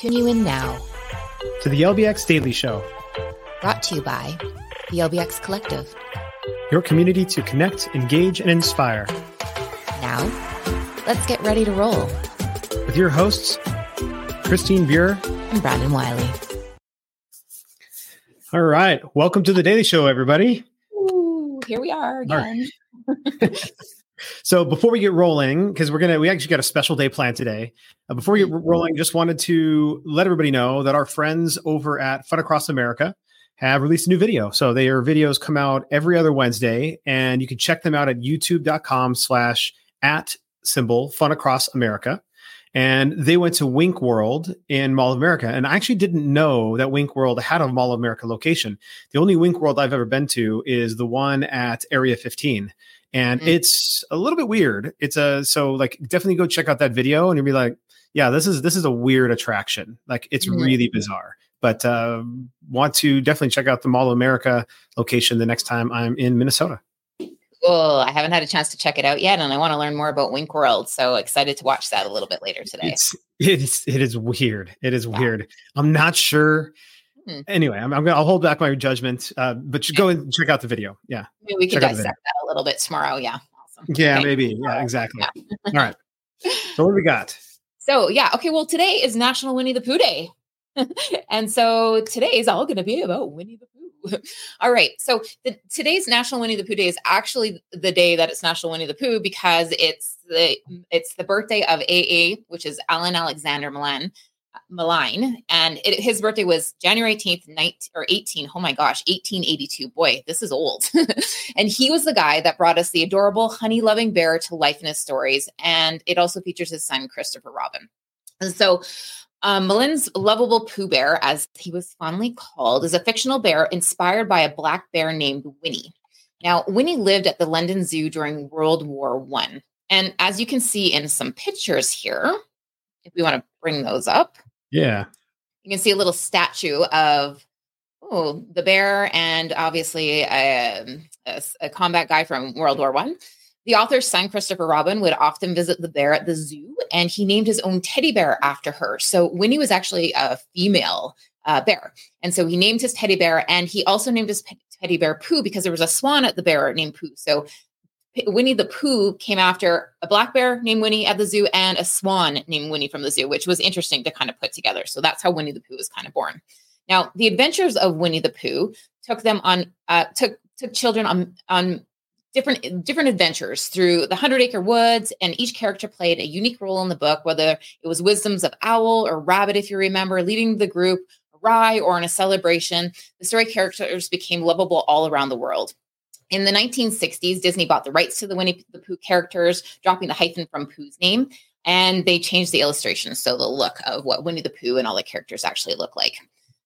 Tune you in now to the LBX Daily Show, brought to you by the LBX Collective, your community to connect, engage, and inspire. Now, let's get ready to roll with your hosts, Christine Buer and Brandon Wiley. All right, welcome to the Daily Show, everybody. Ooh, here we are again. So before we get rolling, because we're gonna, we actually got a special day planned today. Uh, before we get rolling, just wanted to let everybody know that our friends over at Fun Across America have released a new video. So their videos come out every other Wednesday, and you can check them out at youtube.com slash at symbol Fun Across America. And they went to Wink World in Mall of America. And I actually didn't know that Wink World had a Mall of America location. The only Wink World I've ever been to is the one at Area 15 and mm-hmm. it's a little bit weird. It's a so like definitely go check out that video and you'll be like, yeah, this is this is a weird attraction. Like it's mm-hmm. really bizarre. But uh, want to definitely check out the Mall of America location the next time I'm in Minnesota. Cool. I haven't had a chance to check it out yet, and I want to learn more about Wink World. So excited to watch that a little bit later today. It's it is it is weird. It is yeah. weird. I'm not sure. Hmm. Anyway, I'm, I'm, gonna I'll hold back my judgment, uh, but go and check out the video. Yeah, maybe we can dissect that a little bit tomorrow. Yeah, awesome. Yeah, okay. maybe. Yeah, exactly. Yeah. All right. So what do we got? So yeah, okay. Well, today is National Winnie the Pooh Day, and so today is all going to be about Winnie the Pooh. all right. So the, today's National Winnie the Pooh Day is actually the day that it's National Winnie the Pooh because it's the it's the birthday of AA, which is Alan Alexander Milan, Malign, and it, his birthday was January 18th, 19, or 18. Oh my gosh, 1882. Boy, this is old. and he was the guy that brought us the adorable honey loving bear to life in his stories. And it also features his son, Christopher Robin. And so, um, Malin's lovable Pooh Bear, as he was fondly called, is a fictional bear inspired by a black bear named Winnie. Now, Winnie lived at the London Zoo during World War One, and as you can see in some pictures here, if we want to bring those up. Yeah. You can see a little statue of oh the bear and obviously a, um, a, a combat guy from World War One. The author's son, Christopher Robin, would often visit the bear at the zoo, and he named his own teddy bear after her. So Winnie was actually a female uh, bear, and so he named his teddy bear, and he also named his teddy bear Pooh because there was a swan at the bear named Pooh. So Winnie the Pooh came after a black bear named Winnie at the zoo and a swan named Winnie from the zoo, which was interesting to kind of put together. So that's how Winnie the Pooh was kind of born. Now, the adventures of Winnie the Pooh took them on uh, took took children on on different different adventures through the Hundred Acre Woods, and each character played a unique role in the book, whether it was wisdoms of owl or rabbit, if you remember, leading the group awry or in a celebration. The story characters became lovable all around the world. In the 1960s, Disney bought the rights to the Winnie the Pooh characters, dropping the hyphen from Pooh's name, and they changed the illustrations so the look of what Winnie the Pooh and all the characters actually look like.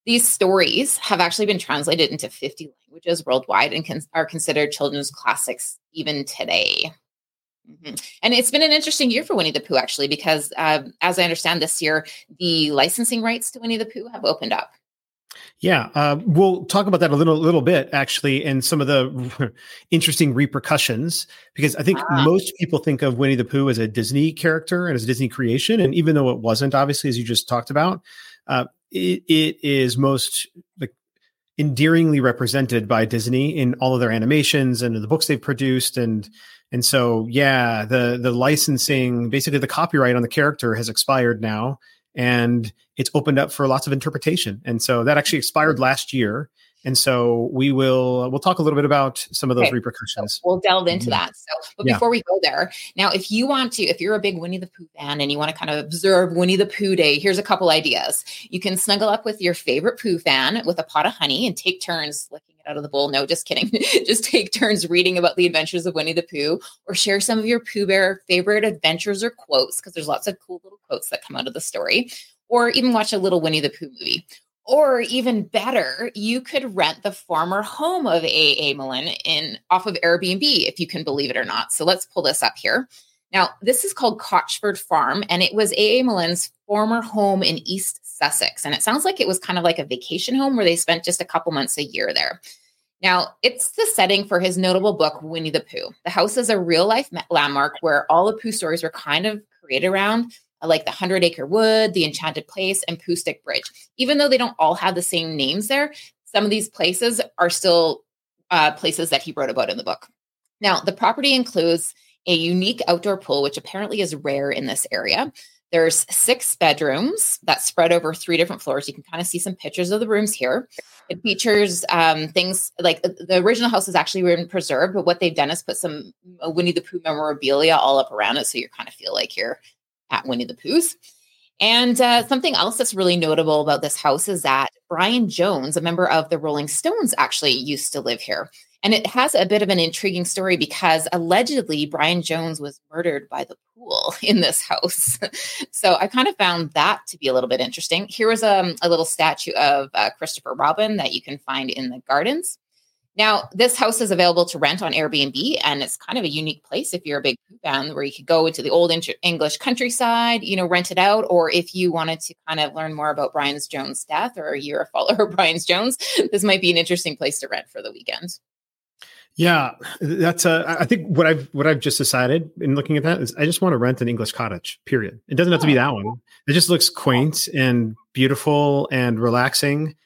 These stories have actually been translated into 50 languages worldwide and can, are considered children's classics even today. Mm-hmm. And it's been an interesting year for Winnie the Pooh, actually, because uh, as I understand this year, the licensing rights to Winnie the Pooh have opened up. Yeah, uh, we'll talk about that a little little bit actually, and some of the interesting repercussions. Because I think ah. most people think of Winnie the Pooh as a Disney character and as a Disney creation, and even though it wasn't, obviously, as you just talked about, uh, it, it is most like endearingly represented by Disney in all of their animations and the books they've produced, and and so yeah, the the licensing, basically the copyright on the character has expired now and it's opened up for lots of interpretation. And so that actually expired last year. And so we will we'll talk a little bit about some of those okay. repercussions. So we'll delve into mm-hmm. that. So, but yeah. before we go there, now if you want to, if you're a big Winnie the Pooh fan and you want to kind of observe Winnie the Pooh Day, here's a couple ideas. You can snuggle up with your favorite Pooh fan with a pot of honey and take turns licking it out of the bowl. No, just kidding. just take turns reading about the adventures of Winnie the Pooh, or share some of your Pooh Bear favorite adventures or quotes because there's lots of cool little quotes that come out of the story or even watch a little Winnie the Pooh movie. Or even better, you could rent the former home of A.A. Milne in off of Airbnb, if you can believe it or not. So let's pull this up here. Now, this is called Cotchford Farm, and it was A.A. Milne's former home in East Sussex. And it sounds like it was kind of like a vacation home where they spent just a couple months a year there. Now, it's the setting for his notable book, Winnie the Pooh. The house is a real life landmark where all the Pooh stories were kind of created around like the Hundred Acre Wood, the Enchanted Place, and Poohstick Bridge. Even though they don't all have the same names there, some of these places are still uh, places that he wrote about in the book. Now, the property includes a unique outdoor pool, which apparently is rare in this area. There's six bedrooms that spread over three different floors. You can kind of see some pictures of the rooms here. It features um, things like the original house is actually been preserved, but what they've done is put some Winnie the Pooh memorabilia all up around it, so you kind of feel like you're at Winnie the Pooh's. And uh, something else that's really notable about this house is that Brian Jones, a member of the Rolling Stones, actually used to live here. And it has a bit of an intriguing story because allegedly Brian Jones was murdered by the pool in this house. so I kind of found that to be a little bit interesting. Here was um, a little statue of uh, Christopher Robin that you can find in the gardens. Now, this house is available to rent on Airbnb, and it's kind of a unique place if you're a big fan where you could go into the old English countryside, you know, rent it out. Or if you wanted to kind of learn more about Brian's Jones' death or you're a follower of Brian Jones, this might be an interesting place to rent for the weekend. Yeah, that's uh, I think what I've what I've just decided in looking at that is I just want to rent an English cottage. Period. It doesn't have to be that one. It just looks quaint and beautiful and relaxing.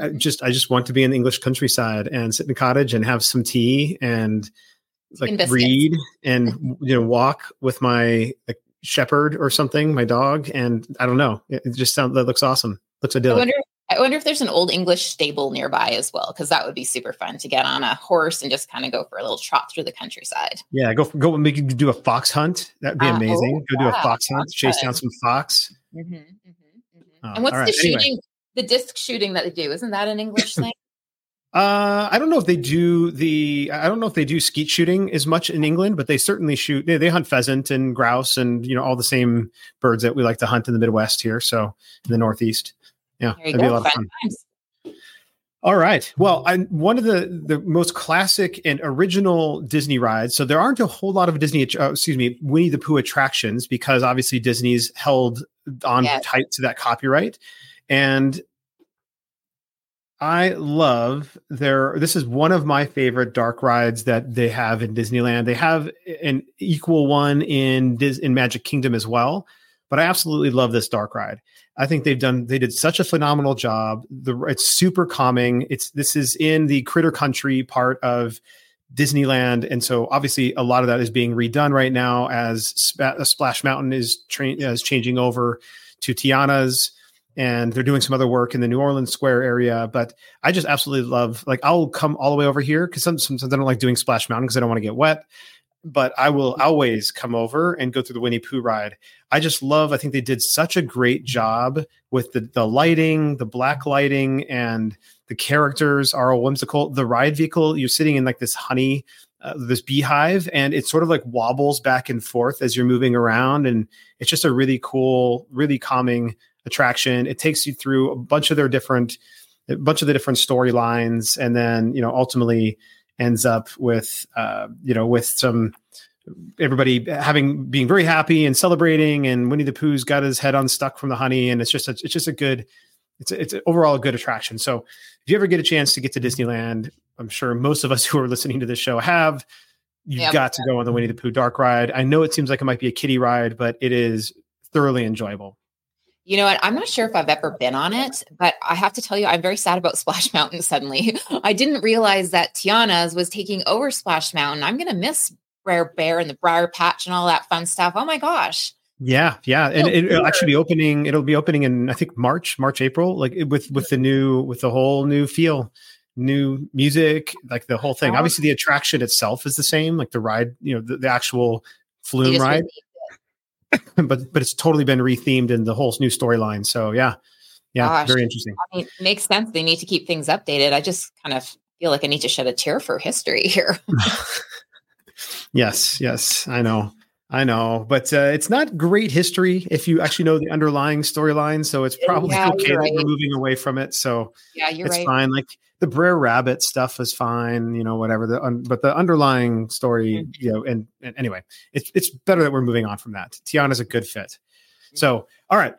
I just I just want to be in the English countryside and sit in a cottage and have some tea and like read and you know walk with my like, shepherd or something, my dog, and I don't know. It, just sounds that looks awesome. Looks idyllic. I wonder I wonder if there's an old English stable nearby as well, because that would be super fun to get on a horse and just kind of go for a little trot through the countryside. Yeah, go go could do a fox hunt. That'd be uh, amazing. Oh, go yeah, do a fox hunt, chase down some fox. Mm-hmm, mm-hmm, mm-hmm. Oh, and what's right. the shooting? Anyway. The disc shooting that they do isn't that an English thing? Uh, I don't know if they do the. I don't know if they do skeet shooting as much in England, but they certainly shoot. They, they hunt pheasant and grouse and you know all the same birds that we like to hunt in the Midwest here. So in the Northeast. Yeah, that'd go. be a lot of fun. Times. All right. Well, I, one of the the most classic and original Disney rides. So there aren't a whole lot of Disney, uh, excuse me, Winnie the Pooh attractions because obviously Disney's held on yes. tight to that copyright, and I love their. This is one of my favorite dark rides that they have in Disneyland. They have an equal one in Dis, in Magic Kingdom as well, but I absolutely love this dark ride. I think they've done they did such a phenomenal job. The it's super calming. It's this is in the Critter Country part of Disneyland, and so obviously a lot of that is being redone right now as Sp- Splash Mountain is tra- is changing over to Tiana's, and they're doing some other work in the New Orleans Square area. But I just absolutely love like I'll come all the way over here because sometimes I don't like doing Splash Mountain because I don't want to get wet but I will always come over and go through the Winnie Pooh ride. I just love, I think they did such a great job with the, the lighting, the black lighting, and the characters are all whimsical. The ride vehicle, you're sitting in like this honey, uh, this beehive, and it sort of like wobbles back and forth as you're moving around. And it's just a really cool, really calming attraction. It takes you through a bunch of their different, a bunch of the different storylines. And then, you know, ultimately, ends up with uh, you know with some everybody having being very happy and celebrating and Winnie the Pooh's got his head unstuck from the honey and it's just a, it's just a good it's a, it's overall a good attraction. So if you ever get a chance to get to Disneyland, I'm sure most of us who are listening to this show have you've got to go on the Winnie the Pooh dark ride. I know it seems like it might be a kiddie ride, but it is thoroughly enjoyable. You know what? I'm not sure if I've ever been on it, but I have to tell you, I'm very sad about Splash Mountain suddenly. I didn't realize that Tiana's was taking over Splash Mountain. I'm going to miss Brer Bear and the Briar Patch and all that fun stuff. Oh my gosh. Yeah, yeah, and it, will actually be opening. It'll be opening in I think March, March, April, like with with the new with the whole new feel, new music, like the whole thing. Oh. Obviously, the attraction itself is the same, like the ride, you know, the, the actual flume ride. but but it's totally been rethemed in the whole new storyline. So yeah, yeah, Gosh. very interesting. I mean, it makes sense. They need to keep things updated. I just kind of feel like I need to shed a tear for history here. yes, yes, I know. I know, but uh, it's not great history if you actually know the underlying storyline. So it's probably yeah, okay right. that we're moving away from it. So yeah, you're it's right. fine. Like the Brer Rabbit stuff is fine, you know, whatever. The un- but the underlying story, mm-hmm. you know, and, and, anyway, it's it's better that we're moving on from that. Tiana's a good fit. Mm-hmm. So, all right.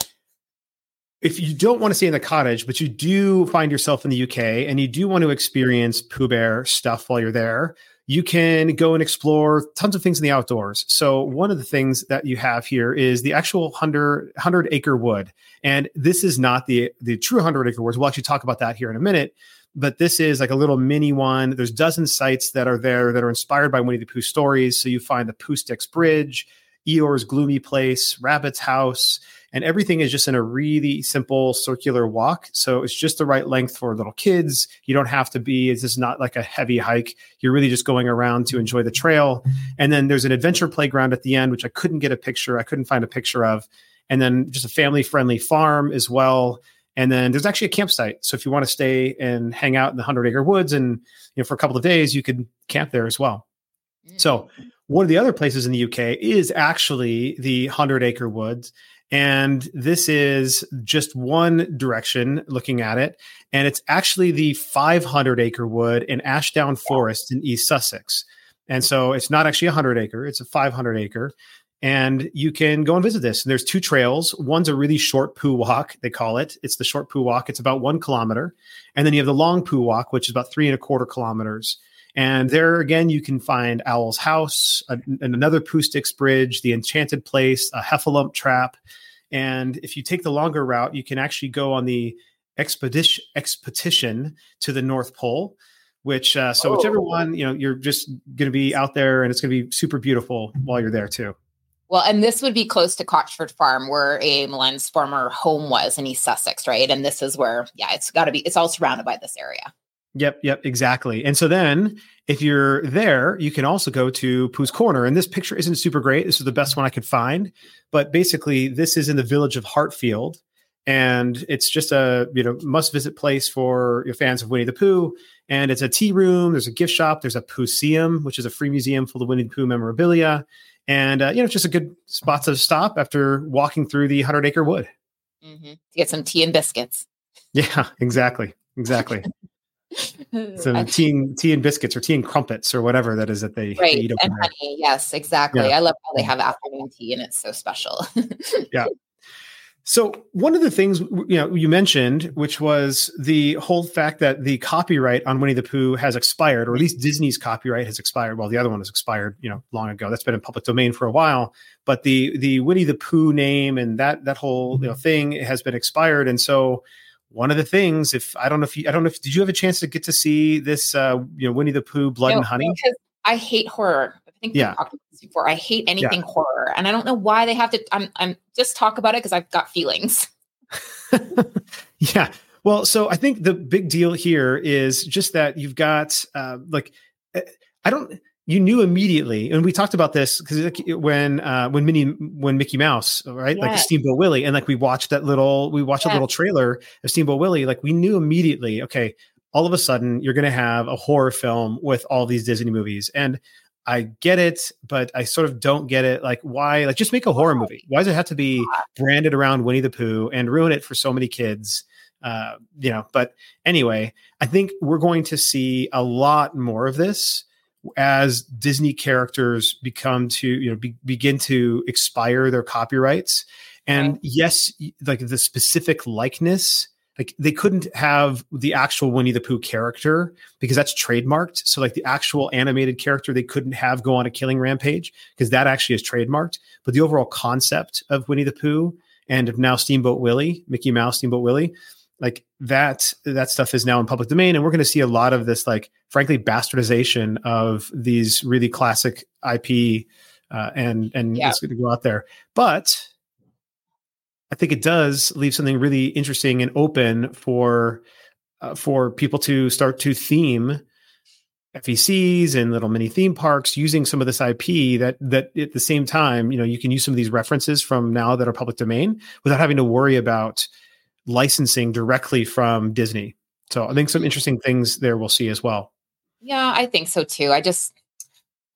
if you don't want to stay in the cottage, but you do find yourself in the UK and you do want to experience Pooh Bear stuff while you're there, you can go and explore tons of things in the outdoors. So one of the things that you have here is the actual 100, 100 acre wood. And this is not the, the true 100 acre woods. We'll actually talk about that here in a minute. But this is like a little mini one. There's dozen sites that are there that are inspired by Winnie the Pooh stories. So you find the Pooh Sticks Bridge, Eeyore's Gloomy Place, Rabbit's House, and everything is just in a really simple circular walk. So it's just the right length for little kids. You don't have to be, it's is not like a heavy hike. You're really just going around to enjoy the trail. And then there's an adventure playground at the end, which I couldn't get a picture, I couldn't find a picture of. And then just a family friendly farm as well. And then there's actually a campsite. So if you want to stay and hang out in the 100 acre woods and you know for a couple of days, you could camp there as well. Mm. So one of the other places in the UK is actually the 100 acre woods. And this is just one direction looking at it. And it's actually the 500 acre wood in Ashdown Forest in East Sussex. And so it's not actually a 100 acre, it's a 500 acre. And you can go and visit this. And there's two trails. One's a really short Pooh walk, they call it. It's the short Pooh walk. It's about one kilometer. And then you have the long Pooh walk, which is about three and a quarter kilometers. And there again, you can find Owl's House, a, another Sticks Bridge, the Enchanted Place, a Heffalump Trap. And if you take the longer route, you can actually go on the expedition expedition to the North Pole. Which uh, so oh. whichever one you know, you're just going to be out there, and it's going to be super beautiful while you're there too. Well, and this would be close to Cotchford Farm, where A.A. Milne's former home was in East Sussex, right? And this is where, yeah, it's got to be. It's all surrounded by this area. Yep, yep, exactly. And so then if you're there, you can also go to Pooh's Corner. And this picture isn't super great. This is the best one I could find. But basically, this is in the village of Hartfield. And it's just a you know must visit place for your fans of Winnie the Pooh. And it's a tea room. There's a gift shop. There's a Poohseum, which is a free museum full of Winnie the Pooh memorabilia. And uh, you know, it's just a good spot to stop after walking through the Hundred Acre Wood. Mm-hmm. To get some tea and biscuits. Yeah, exactly, exactly. some tea and, tea and biscuits or tea and crumpets or whatever that is that they, right. they eat and honey. Yes, exactly. Yeah. I love how they have afternoon tea and it's so special. yeah. So one of the things you know you mentioned, which was the whole fact that the copyright on Winnie the Pooh has expired, or at least Disney's copyright has expired. Well, the other one has expired, you know, long ago. That's been in public domain for a while. But the the Winnie the Pooh name and that that whole you know mm-hmm. thing has been expired, and so one of the things if i don't know if you i don't know if did you have a chance to get to see this uh you know winnie the pooh blood no, and honey? because i hate horror. I think yeah. talked about this before. I hate anything yeah. horror and i don't know why they have to i'm, I'm just talk about it because i've got feelings. Yeah. Well so i think the big deal here is just that you've got uh like eh, i don't you knew immediately, and we talked about this because when uh, when Minnie when Mickey Mouse, right, yes. like Steamboat Willie, and like we watched that little we watched a little trailer of Steamboat Willie, like we knew immediately, okay, all of a sudden you're going to have a horror film with all these Disney movies, and I get it, but I sort of don't get it. Like, why? Like, just make a horror movie. Why does it have to be branded around Winnie the Pooh and ruin it for so many kids? Uh, you know. But anyway, I think we're going to see a lot more of this as Disney characters become to you know be, begin to expire their copyrights, and right. yes, like the specific likeness, like they couldn't have the actual Winnie the Pooh character because that's trademarked. So like the actual animated character, they couldn't have go on a killing rampage because that actually is trademarked. But the overall concept of Winnie the Pooh and of now Steamboat Willie, Mickey Mouse, Steamboat Willie, like that that stuff is now in public domain and we're going to see a lot of this like frankly bastardization of these really classic ip uh, and and yeah. it's going to go out there but i think it does leave something really interesting and open for uh, for people to start to theme FECs and little mini theme parks using some of this IP that that at the same time, you know, you can use some of these references from now that are public domain without having to worry about licensing directly from Disney. So I think some mm-hmm. interesting things there we'll see as well. Yeah, I think so too. I just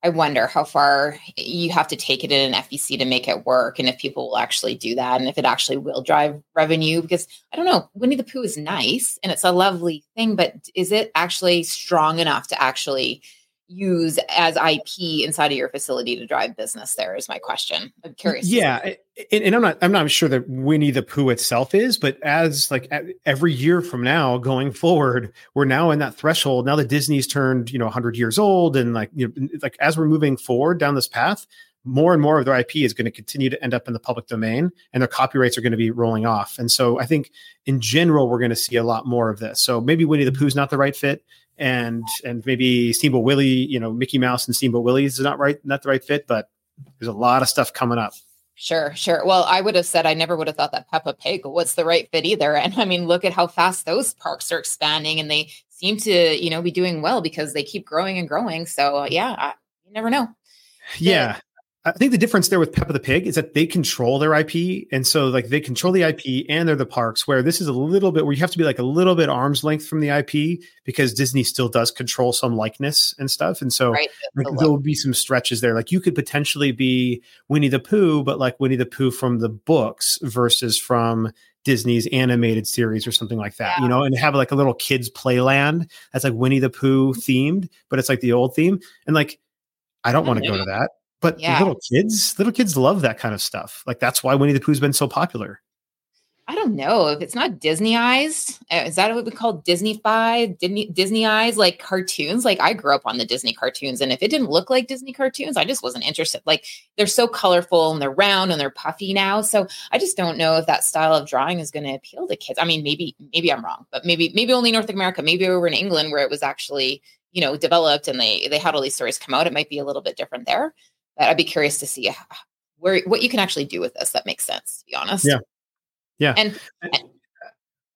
I wonder how far you have to take it in an FEC to make it work and if people will actually do that and if it actually will drive revenue because I don't know, Winnie the Pooh is nice and it's a lovely thing, but is it actually strong enough to actually use as IP inside of your facility to drive business there is my question. I'm curious. Yeah. And, and, I'm not I'm not sure that Winnie the Pooh itself is, but as like every year from now going forward, we're now in that threshold. Now that Disney's turned you know 100 years old, and like you know, like as we're moving forward down this path, more and more of their IP is going to continue to end up in the public domain, and their copyrights are going to be rolling off. And so I think in general we're going to see a lot more of this. So maybe Winnie the Pooh's not the right fit, and and maybe Steamboat Willie, you know, Mickey Mouse and Steamboat Willie is not right, not the right fit, but there's a lot of stuff coming up. Sure, sure. Well, I would have said I never would have thought that Peppa Pig was the right fit either. And I mean, look at how fast those parks are expanding, and they seem to, you know, be doing well because they keep growing and growing. So yeah, I, you never know. Yeah. I think the difference there with Peppa the Pig is that they control their IP, and so like they control the IP and they're the parks. Where this is a little bit where you have to be like a little bit arm's length from the IP because Disney still does control some likeness and stuff, and so right. like, there will be some stretches there. Like you could potentially be Winnie the Pooh, but like Winnie the Pooh from the books versus from Disney's animated series or something like that, yeah. you know, and have like a little kids playland that's like Winnie the Pooh themed, but it's like the old theme, and like I don't want to go to that but yeah. little kids, little kids love that kind of stuff. Like that's why Winnie the Pooh's been so popular. I don't know if it's not Disneyized. Uh, is that what we call Disneyfied? Disney Disneyized like cartoons? Like I grew up on the Disney cartoons, and if it didn't look like Disney cartoons, I just wasn't interested. Like they're so colorful and they're round and they're puffy now, so I just don't know if that style of drawing is going to appeal to kids. I mean, maybe maybe I'm wrong, but maybe maybe only North America. Maybe over in England where it was actually you know developed and they they had all these stories come out. It might be a little bit different there. I'd be curious to see uh, where what you can actually do with this. That makes sense, to be honest. Yeah, yeah. And, and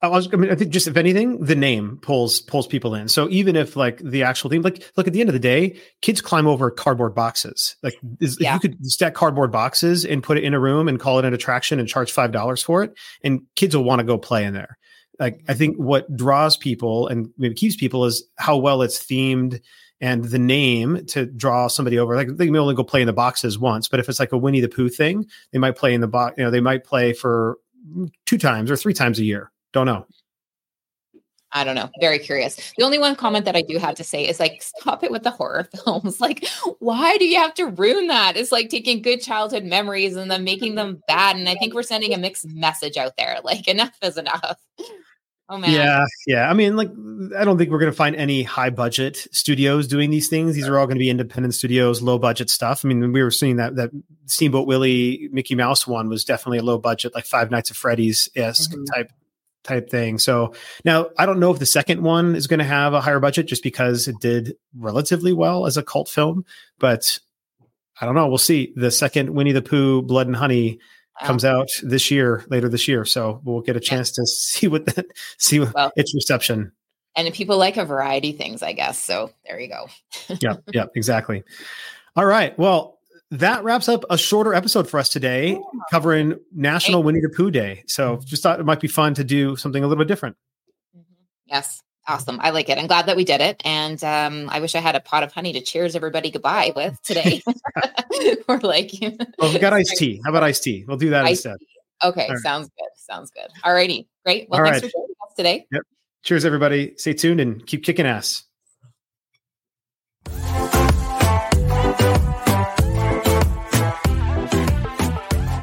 I was, I mean, I think just if anything, the name pulls pulls people in. So even if like the actual theme, like look at the end of the day, kids climb over cardboard boxes. Like is, yeah. if you could stack cardboard boxes and put it in a room and call it an attraction and charge five dollars for it, and kids will want to go play in there. Like I think what draws people and maybe keeps people is how well it's themed and the name to draw somebody over. Like they may only go play in the boxes once, but if it's like a Winnie the Pooh thing, they might play in the box. You know, they might play for two times or three times a year. Don't know. I don't know. Very curious. The only one comment that I do have to say is like, stop it with the horror films. Like, why do you have to ruin that? It's like taking good childhood memories and then making them bad. And I think we're sending a mixed message out there. Like, enough is enough. Oh man. Yeah, yeah. I mean, like, I don't think we're going to find any high budget studios doing these things. These are all going to be independent studios, low budget stuff. I mean, we were seeing that that Steamboat Willie Mickey Mouse one was definitely a low budget, like Five Nights at Freddy's esque mm-hmm. type type thing. So now I don't know if the second one is going to have a higher budget just because it did relatively well as a cult film, but I don't know. We'll see. The second Winnie the Pooh, Blood and Honey comes out this year, later this year. So we'll get a chance to see what that see what well, its reception. And people like a variety things, I guess. So there you go. yeah, yeah, exactly. All right. Well, that wraps up a shorter episode for us today, covering National. Winnie the Pooh Day. So just thought it might be fun to do something a little bit different. Mm-hmm. Yes. Awesome. I like it. I'm glad that we did it. And um, I wish I had a pot of honey to cheers everybody goodbye with today. or like, well, we got iced tea. How about iced tea? We'll do that iced instead. Tea. Okay. Right. Sounds good. Sounds good. All righty. Great. Well, All thanks right. for joining us today. Yep. Cheers, everybody. Stay tuned and keep kicking ass.